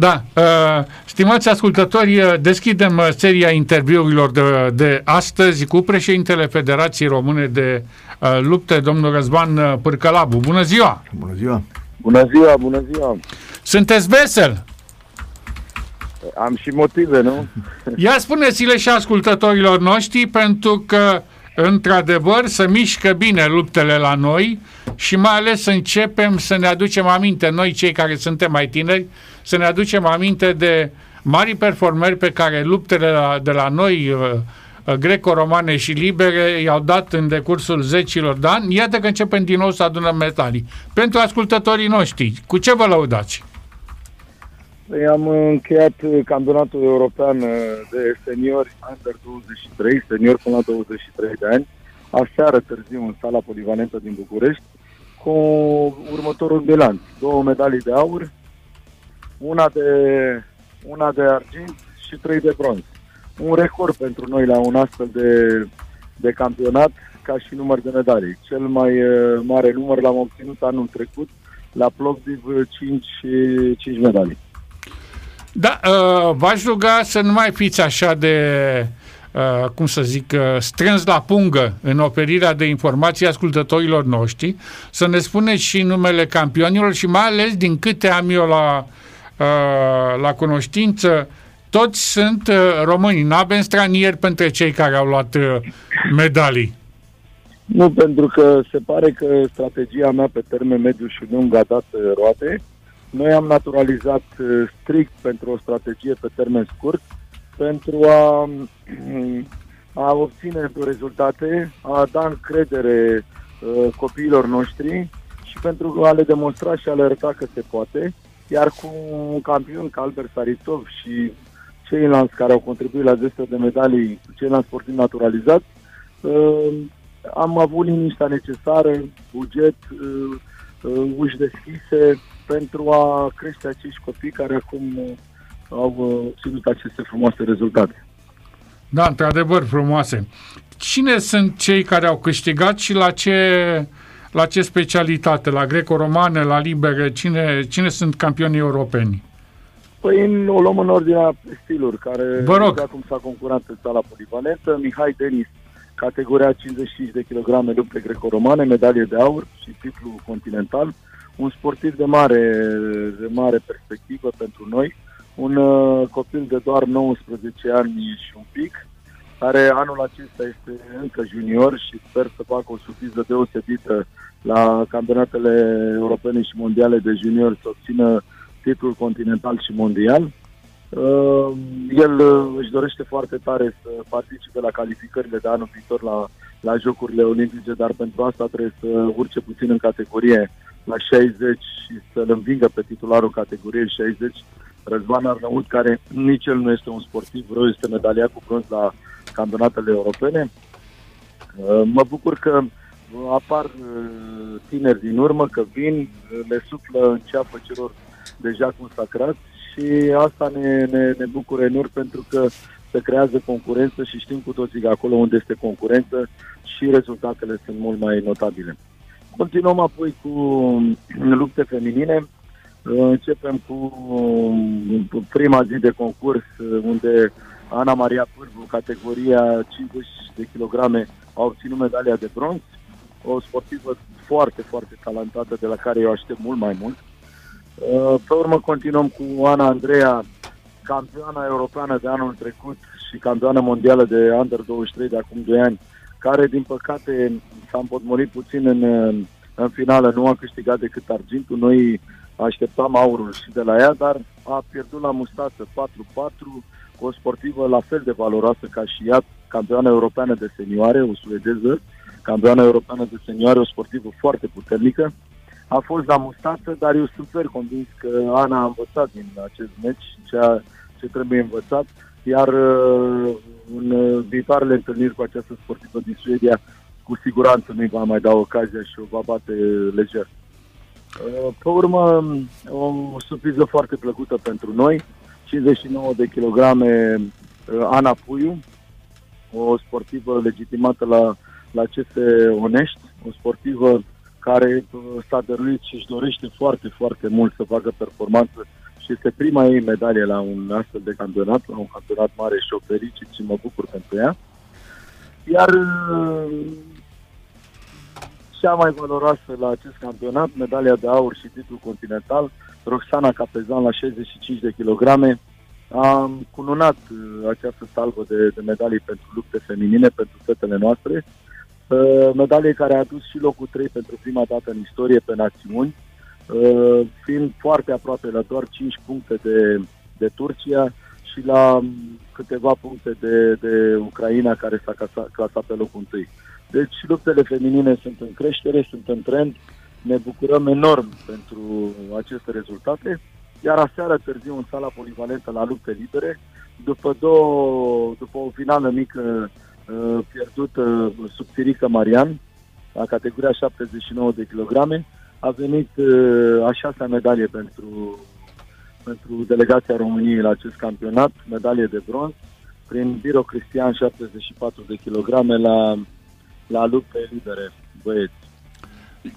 Da, uh, stimați ascultători, uh, deschidem uh, seria interviurilor de, de astăzi cu președintele Federației Române de Lupte, domnul Răzvan Pârcălabu. Bună ziua! Bună ziua! Bună ziua, bună ziua! Sunteți vesel? Am și motive, nu? Ia spuneți-le și ascultătorilor noștri, pentru că, într-adevăr, să mișcă bine luptele la noi și mai ales să începem să ne aducem aminte, noi cei care suntem mai tineri, să ne aducem aminte de mari performeri pe care luptele de la noi uh, uh, greco-romane și libere i-au dat în decursul zecilor de ani, iată că începem din nou să adunăm metalii. Pentru ascultătorii noștri, cu ce vă lăudați? Păi am încheiat campionatul european de seniori under 23, seniori până la 23 de ani, aseară târziu în sala polivalentă din București, cu următorul bilanț. Două medalii de aur, una de, una de argint și trei de bronz. Un record pentru noi la un astfel de, de campionat ca și număr de medalii. Cel mai uh, mare număr l-am obținut anul trecut la Plovdiv 5, 5 medalii. Da, uh, v-aș ruga să nu mai fiți așa de Uh, cum să zic, uh, strâns la pungă în oferirea de informații ascultătorilor noștri, să ne spuneți și numele campionilor și mai ales din câte am eu la, uh, la cunoștință, toți sunt români, nu avem stranieri pentru cei care au luat medalii. Nu, pentru că se pare că strategia mea pe termen mediu și lung a dat roate. Noi am naturalizat strict pentru o strategie pe termen scurt, pentru a, a obține rezultate, a da încredere uh, copiilor noștri și pentru a le demonstra și a le arăta că se poate. Iar cu un campion ca Albert Saritov și ceilalți care au contribuit la 10 de medalii, ceilalți sportivi naturalizați, uh, am avut liniștea necesară, buget, uh, uh, uși deschise pentru a crește acești copii care acum au uh, ținut aceste frumoase rezultate. Da, într-adevăr frumoase. Cine sunt cei care au câștigat și la ce, la ce specialitate? La greco-romane, la libere? Cine, cine sunt campionii europeni? Păi o luăm în ordinea stiluri, care Vă rog. acum s-a concurat în sala polivalentă. Mihai Denis, categoria 55 de kg lupte greco-romane, medalie de aur și titlu continental. Un sportiv de mare, de mare perspectivă pentru noi un uh, copil de doar 19 ani și un pic, care anul acesta este încă junior și sper să facă o surpriză deosebită la campionatele europene și mondiale de junior să obțină titlul continental și mondial. Uh, el uh, își dorește foarte tare să participe la calificările de anul viitor la, la Jocurile Olimpice, dar pentru asta trebuie să urce puțin în categorie la 60 și să-l învingă pe titularul categoriei 60 Răzvan Arnaut, care nici el nu este un sportiv rău, este medaliat cu bronz la campionatele europene. Uh, mă bucur că apar uh, tineri din urmă, că vin, le suflă în ceapă celor deja consacrați și asta ne, ne, ne bucură enorm pentru că se creează concurență și știm cu toții că acolo unde este concurență și rezultatele sunt mult mai notabile. Continuăm apoi cu lupte feminine. Începem cu prima zi de concurs, unde Ana Maria Pârvu, categoria 50 de kilograme, a obținut medalia de bronz. O sportivă foarte, foarte talentată, de la care eu aștept mult mai mult. Pe urmă continuăm cu Ana Andreea, campioana europeană de anul trecut și campioană mondială de Under 23 de acum 2 ani, care din păcate s-a împotmolit puțin în, în finală, nu a câștigat decât argintul. Noi așteptam aurul și de la ea, dar a pierdut la mustață 4-4 cu o sportivă la fel de valoroasă ca și ea, campioană europeană de senioare, o suedeză, campioană europeană de senioare, o sportivă foarte puternică. A fost la mustață, dar eu sunt fer convins că Ana a învățat din acest meci ceea ce trebuie învățat, iar uh, în viitoarele întâlniri cu această sportivă din Suedia, cu siguranță nu-i va mai da ocazia și o va bate lejer. Uh, pe urmă, o surpriză foarte plăcută pentru noi, 59 de kilograme uh, Ana Puiu, o sportivă legitimată la, la CS Onești, o sportivă care uh, s-a dăruit și își dorește foarte, foarte mult să facă performanță și și este prima ei medalie la un astfel de campionat, la un campionat mare și o fericit și mă bucur pentru ea. Iar uh, cea mai valoroasă la acest campionat, medalia de aur și titlul continental, Roxana Capezan la 65 de kilograme, a cununat uh, această salvă de, de medalii pentru lupte feminine, pentru fetele noastre, uh, medalie care a adus și locul 3 pentru prima dată în istorie pe națiuni, uh, fiind foarte aproape la doar 5 puncte de, de Turcia și la câteva puncte de, de Ucraina care s-a clasat pe locul 1. Deci luptele feminine sunt în creștere, sunt în trend, ne bucurăm enorm pentru aceste rezultate. Iar aseară târziu în sala polivalentă la lupte libere, după, două, după o finală mică uh, pierdută sub Tirică Marian, la categoria 79 de kilograme, a venit uh, a șasea medalie pentru, pentru delegația României la acest campionat, medalie de bronz, prin Biro Cristian 74 de kilograme la, la lupte libere, băieți.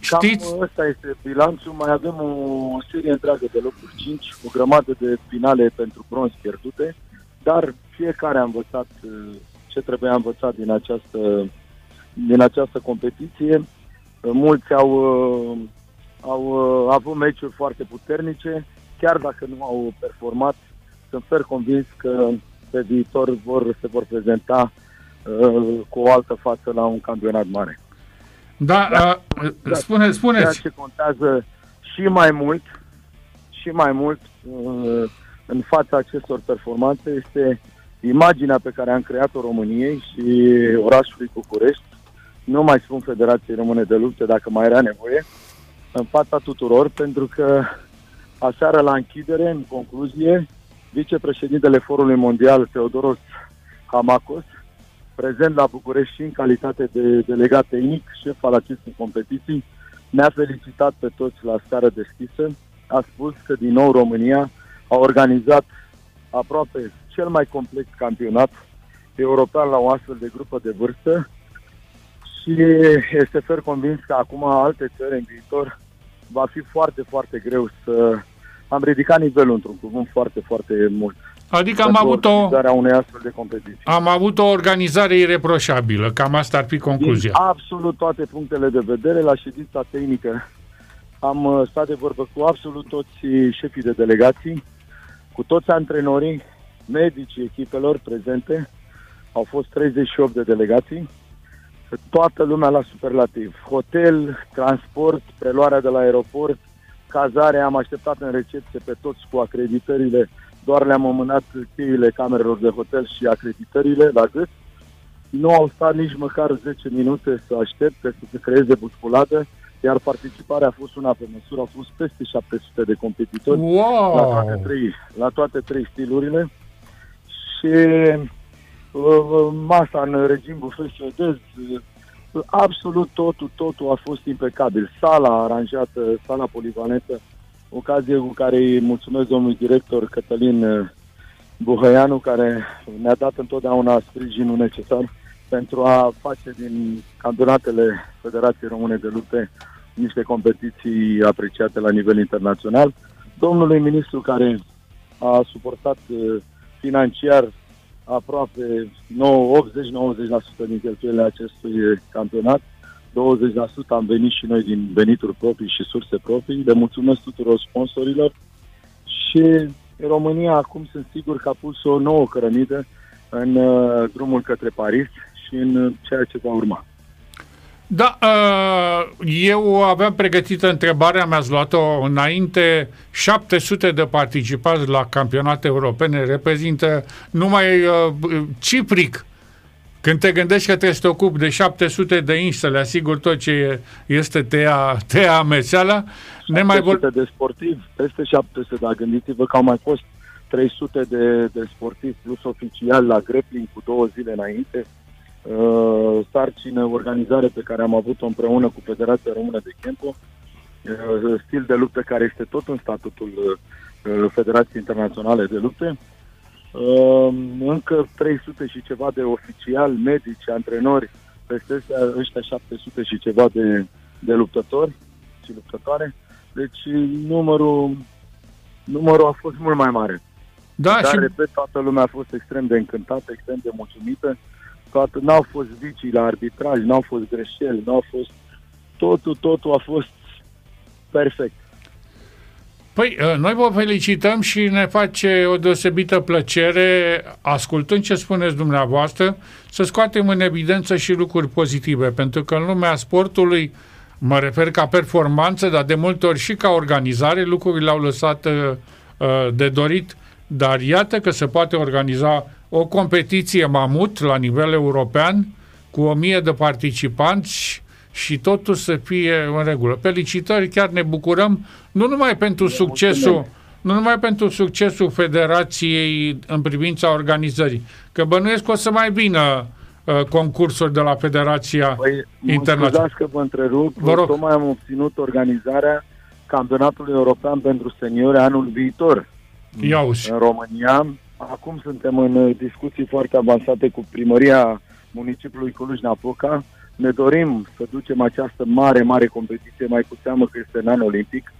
Știți? Cam ăsta este bilanțul. Mai avem o, o serie întreagă de locuri 5, o grămadă de finale pentru bronz pierdute, dar fiecare a învățat uh, ce trebuia învățat din această, din această competiție. Uh, mulți au, uh, au avut meciuri foarte puternice, chiar dacă nu au performat, sunt fer convins că pe viitor vor, se vor prezenta uh, cu o altă față la un campionat mare. Da, da, uh, spune, spuneți. Ceea ce contează și mai mult, și mai mult uh, în fața acestor performanțe este imaginea pe care am creat-o României și orașului București. Nu mai spun Federației Române de Lupte dacă mai era nevoie, în fața tuturor, pentru că aseară la închidere, în concluzie, vicepreședintele Forului Mondial, Teodoros Hamakos, prezent la București și în calitate de delegat tehnic, șef al acestei competiții, ne-a felicitat pe toți la scară deschisă. A spus că din nou România a organizat aproape cel mai complex campionat european la o astfel de grupă de vârstă și este fer convins că acum alte țări în viitor va fi foarte, foarte greu să am ridicat nivelul într-un cuvânt foarte, foarte mult. Adică am avut o... unei astfel de competiții. Am avut o organizare ireproșabilă, cam asta ar fi concluzia. Din absolut toate punctele de vedere, la ședința tehnică am uh, stat de vorbă cu absolut toți șefii de delegații, cu toți antrenorii, medicii echipelor prezente, au fost 38 de delegații, toată lumea la superlativ. Hotel, transport, preluarea de la aeroport, cazare, am așteptat în recepție pe toți cu acreditările doar le-am amânat cheile camerelor de hotel și acreditările la gât. Nu au stat nici măcar 10 minute să aștepte să se creeze busculată, iar participarea a fost una pe măsură, au fost peste 700 de competitori wow! la, toate trei, la toate trei stilurile. Și uh, masa în regim bufet suedez, uh, absolut totul, totul a fost impecabil. Sala aranjată, sala polivalentă, ocazie cu care îi mulțumesc domnului director Cătălin uh, Buhăianu, care ne-a dat întotdeauna sprijinul necesar pentru a face din campionatele Federației Române de Lupte niște competiții apreciate la nivel internațional. Domnului ministru care a suportat uh, financiar aproape 80-90% din cheltuielile acestui campionat 20% am venit și noi din venituri proprii și surse proprii. Le mulțumesc tuturor sponsorilor și România acum sunt sigur că a pus o nouă cărămidă în uh, drumul către Paris și în uh, ceea ce va urma. Da, uh, eu aveam pregătită întrebarea, mi-ați luat-o înainte, 700 de participați la campionate europene reprezintă numai Cipric când te gândești că trebuie să te ocupi de 700 de inși să le asigur tot ce este tea, tea amețeala, ne mai vor... de sportivi, peste 700, dar gândiți-vă că au mai fost 300 de, de sportivi plus oficial la grappling cu două zile înainte. Uh, sarcină, organizare pe care am avut-o împreună cu Federația Română de Kempo, uh, stil de luptă care este tot în statutul uh, Federației Internaționale de Lupte. Ehm, încă 300 și ceva de oficiali, medici, antrenori, peste ăștia 700 și ceva de, de luptători și luptătoare. Deci numărul numărul a fost mult mai mare. Da, Dar, și repet, toată lumea a fost extrem de încântată, extrem de mulțumită. Toată, n-au fost vicii la arbitraj, n-au fost greșeli, n-au fost... Totul, totul a fost perfect. Păi, uh, noi vă felicităm și ne face o deosebită plăcere, ascultând ce spuneți dumneavoastră, să scoatem în evidență și lucruri pozitive, pentru că în lumea sportului, mă refer ca performanță, dar de multe ori și ca organizare, lucrurile au lăsat uh, uh, de dorit, dar iată că se poate organiza o competiție mamut la nivel european, cu o mie de participanți și totul să fie în regulă. Felicitări, chiar ne bucurăm, nu numai pentru succesul nu numai pentru succesul Federației în privința organizării, că bănuiesc că o să mai vină uh, concursuri de la Federația Păi, mă Internațională. scuzați că vă întrerup, Vă rog. tocmai am obținut organizarea campionatului european pentru seniori anul viitor Ia uzi. în România. Acum suntem în uh, discuții foarte avansate cu primăria municipiului Cluj-Napoca. Ne dorim să ducem această mare, mare competiție, mai cu seamă că este în an olimpic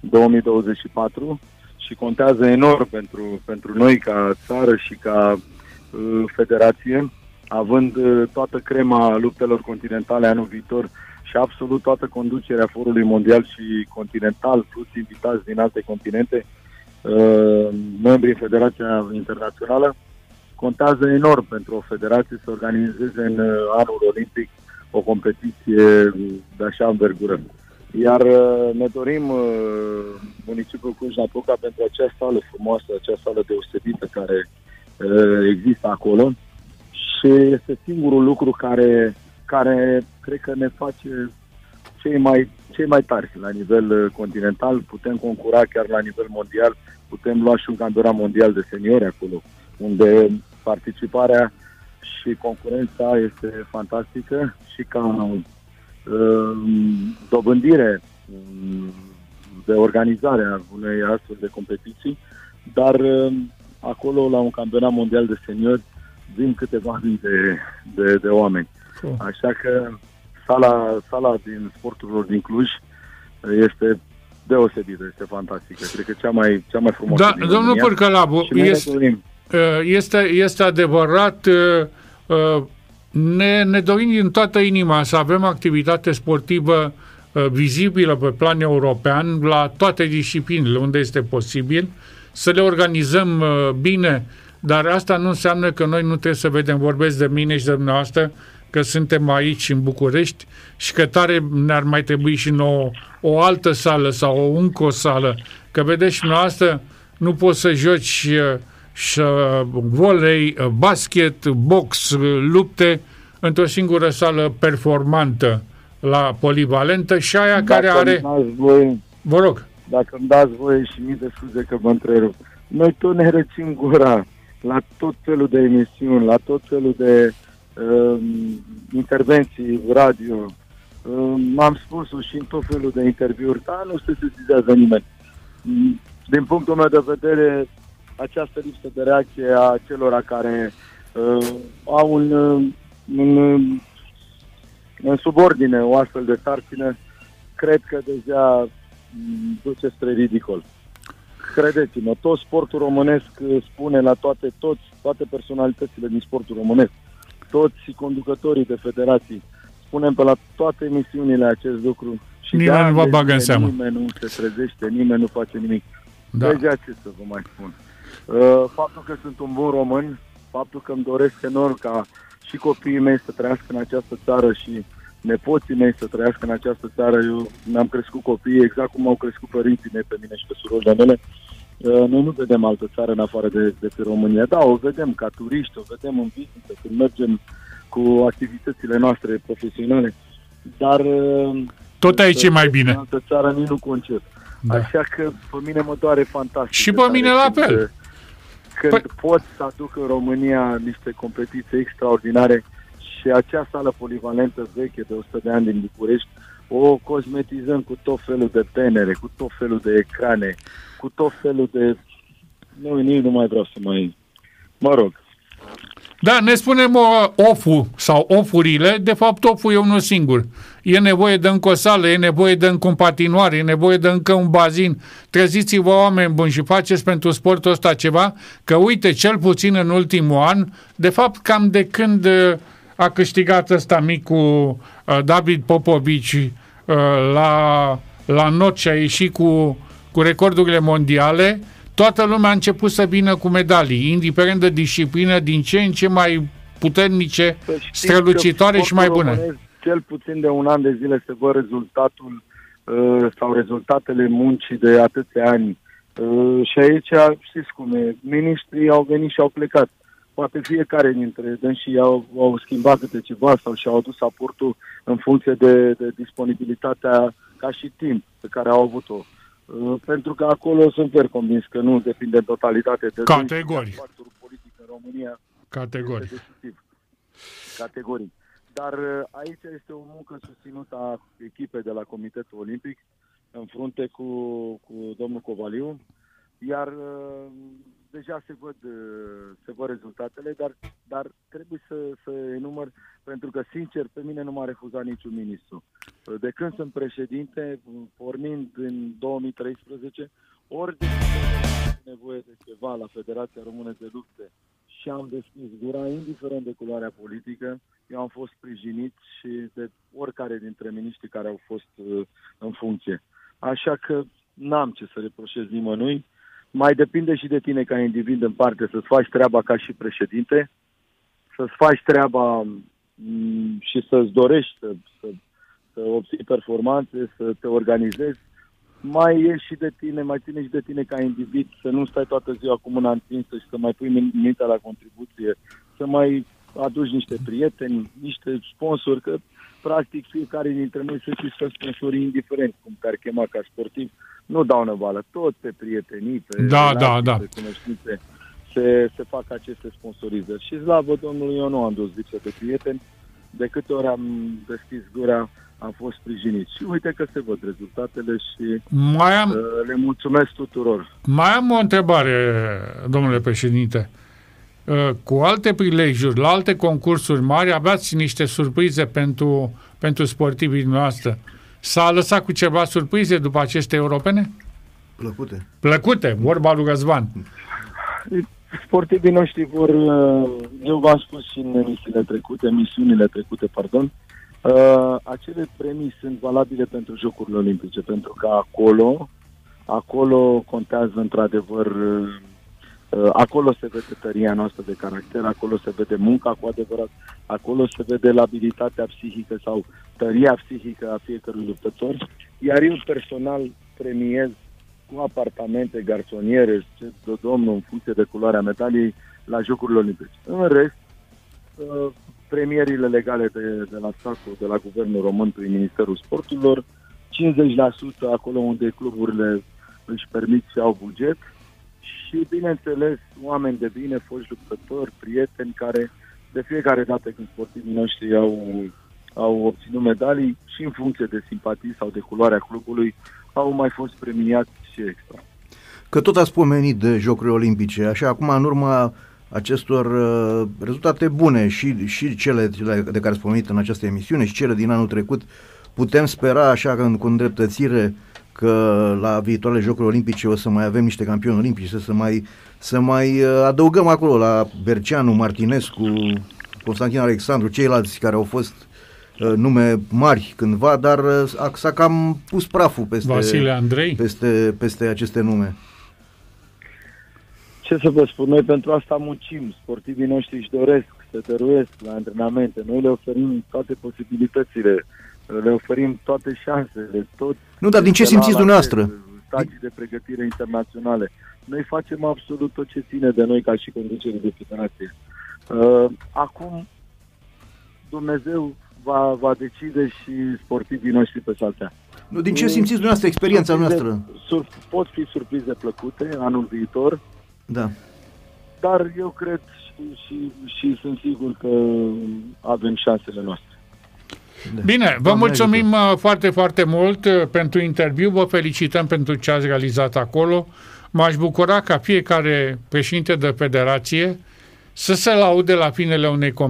2024 și contează enorm pentru, pentru noi ca țară și ca uh, federație, având uh, toată crema luptelor continentale anul viitor și absolut toată conducerea forului mondial și continental, plus invitați din alte continente, uh, membrii în Federația Internațională, contează enorm pentru o federație să organizeze în uh, anul olimpic o competiție de așa învergură. Iar uh, ne dorim uh, municipiul Cluj-Napoca pentru acea sală frumoasă, acea sală deosebită care uh, există acolo și este singurul lucru care, care cred că ne face cei mai, cei mai tari la nivel uh, continental. Putem concura chiar la nivel mondial, putem lua și un campionat mondial de seniori acolo, unde participarea și concurența este fantastică și ca uh, dobândire um, de organizare a unei astfel de competiții, dar uh, acolo la un campionat mondial de seniori vin câteva mii de, de, de oameni. Oh. Așa că sala, sala din sporturilor din Cluj este deosebită, este fantastică. Cred că cea mai, cea mai frumoasă Da, din domnul România. Părcălabu, Și noi ne este, dorim. Uh, este, este adevărat, uh, uh, ne, ne dorim din toată inima să avem activitate sportivă uh, vizibilă pe plan european la toate disciplinele unde este posibil, să le organizăm uh, bine, dar asta nu înseamnă că noi nu trebuie să vedem, vorbesc de mine și de dumneavoastră, că suntem aici în București și că tare ne-ar mai trebui și nouă o altă sală sau o încă o sală. Că vedeți și dumneavoastră, nu poți să joci uh, și uh, volei, uh, basket, box, uh, lupte într-o singură sală performantă la polivalentă și aia care Dacă are... îmi dați voie, Vă rog. dacă îmi dați voie și mii de scuze că vă întrerup. Noi tot ne răcim gura la tot felul de emisiuni, la tot felul de um, intervenții radio. Um, am spus-o și în tot felul de interviuri, dar nu se sesizează nimeni. Mm, Din punctul meu de vedere, această lipsă de reacție a celor care uh, au un, uh, un, uh, în subordine o astfel de sarcină, cred că deja m, duce spre ridicol. Credeți-mă, tot sportul românesc uh, spune la toate, toți, toate personalitățile din sportul românesc, toți conducătorii de federații, spunem pe la toate emisiunile acest lucru. Și Nimeni de ani nu vă de bagă în zile seamă. Nimeni nu se trezește, nimeni nu face nimic. Da. Deja ce să vă mai spun. Uh, faptul că sunt un bun român, faptul că îmi doresc enorm ca și copiii mei să trăiască în această țară și nepoții mei să trăiască în această țară. Eu mi-am crescut copiii exact cum au crescut părinții mei pe mine și pe surorile mele. Uh, Noi nu vedem altă țară în afară de, de pe România. Da, o vedem ca turiști, o vedem în vizită, când mergem cu activitățile noastre profesionale, dar uh, Tot aici e mai bine. în altă țară nici nu concep. Da. Da. Așa că pe mine mă doare fantastic. Și de pe tare mine la când, fel. Când Păi- păi... pot să aduc în România niște competiții extraordinare și acea sală polivalentă veche de 100 de ani din București o cosmetizăm cu tot felul de penere, cu tot felul de ecrane, cu tot felul de... Nu, nici nu mai vreau să mai... Mă rog. Da, ne spunem uh, ofu sau ofurile, de fapt oful e unul singur. E nevoie de încă o sală, e nevoie de încă un patinoare, e nevoie de încă un bazin. Treziți-vă oameni buni și faceți pentru sportul ăsta ceva, că uite, cel puțin în ultimul an, de fapt cam de când uh, a câștigat ăsta micul uh, David Popovici uh, la, la not și a ieșit cu, cu recordurile mondiale, toată lumea a început să vină cu medalii, indiferent de disciplină, din ce în ce mai puternice, strălucitoare și mai bune. Românesc, cel puțin de un an de zile se văd rezultatul uh, sau rezultatele muncii de atâția ani. Uh, și aici, știți cum e, ministrii au venit și au plecat. Poate fiecare dintre și au, au schimbat câte ceva sau și-au adus aportul în funcție de, de disponibilitatea ca și timp pe care au avut-o. Uh, pentru că acolo sunt per convins că nu depinde în totalitate de categorii. factorul politic în România. Categorii. Categorii. Dar uh, aici este o muncă susținută a echipei de la Comitetul Olimpic în frunte cu, cu domnul Covaliu, iar uh, deja se văd, se văd rezultatele, dar, dar trebuie să, să enumăr, pentru că, sincer, pe mine nu m-a refuzat niciun ministru. De când sunt președinte, pornind în 2013, ori de nevoie de ceva la Federația Română de Lupte și am deschis gura, indiferent de culoarea politică, eu am fost sprijinit și de oricare dintre miniștrii care au fost uh, în funcție. Așa că n-am ce să reproșez nimănui, mai depinde și de tine ca individ în parte să-ți faci treaba ca și președinte, să-ți faci treaba mm, și să-ți dorești să, să, să obții performanțe, să te organizezi. Mai e și de tine, mai ține și de tine ca individ să nu stai toată ziua cu mâna întinsă și să mai pui mintea la contribuție, să mai aduci niște prieteni, niște sponsori, că practic fiecare dintre noi să și să sponsori indiferent cum te-ar chema ca sportiv, nu dau năvală, tot pe prietenii, pe da, da, da. pe cunoștințe se, se fac aceste sponsorizări. Și slavă Domnului, eu nu am dus lipsă de prieteni, de câte ori am deschis gura, am fost sprijinit. Și uite că se văd rezultatele și mai am, uh, le mulțumesc tuturor. Mai am o întrebare, domnule președinte. Uh, cu alte prilejuri, la alte concursuri mari, aveați niște surprize pentru, pentru sportivii noastre. S-a lăsat cu ceva surprize după aceste europene? Plăcute. Plăcute, vorba lui Găzvan. Sportivii noștri vor, uh, eu v-am spus și în emisiile trecute, misiunile trecute, pardon, uh, acele premii sunt valabile pentru Jocurile Olimpice, pentru că acolo, acolo contează într-adevăr uh, Uh, acolo se vede tăria noastră de caracter, acolo se vede munca cu adevărat, acolo se vede labilitatea psihică sau tăria psihică a fiecărui luptător, iar eu personal premiez cu apartamente, garsoniere, ce domnul în funcție de culoarea medaliei la Jocurile Olimpice. În rest, uh, premierile legale de, de la statul, de la Guvernul Român prin Ministerul Sporturilor, 50% acolo unde cluburile își permit și au buget, și, bineînțeles, oameni de bine, foști luptători, prieteni care de fiecare dată când sportivii noștri au, au obținut medalii și în funcție de simpatii sau de culoarea clubului, au mai fost premiați și extra. Că tot ați pomenit de Jocurile Olimpice, așa acum în urma acestor uh, rezultate bune și, și cele de care ați pomenit în această emisiune și cele din anul trecut, putem spera așa că în, cu îndreptățire că la viitoarele Jocuri Olimpice o să mai avem niște campioni olimpici, să, să mai, să mai uh, adăugăm acolo la Berceanu, Martinescu, Constantin Alexandru, ceilalți care au fost uh, nume mari cândva, dar uh, s-a cam pus praful peste, Vasile Andrei. peste, peste aceste nume. Ce să vă spun, noi pentru asta muncim, sportivii noștri își doresc, să dăruiesc la antrenamente, noi le oferim toate posibilitățile le oferim toate șansele, tot. Nu, dar din ce simțiți dumneavoastră? Stagii de pregătire internaționale. Noi facem absolut tot ce ține de noi ca și conducere de federație. Uh, acum, Dumnezeu va, va decide și sportivii noștri pe saltea. Nu, din ce simțiți dumneavoastră experiența surprize, noastră? Sur, pot fi surprize plăcute anul viitor. Da. Dar eu cred și, și, și sunt sigur că avem șansele noastre. Da. Bine, vă mulțumim ajută. Uh, foarte, foarte mult uh, pentru interviu, vă felicităm pentru ce ați realizat acolo. M-aș bucura ca fiecare președinte de federație să se laude la finele unei competiții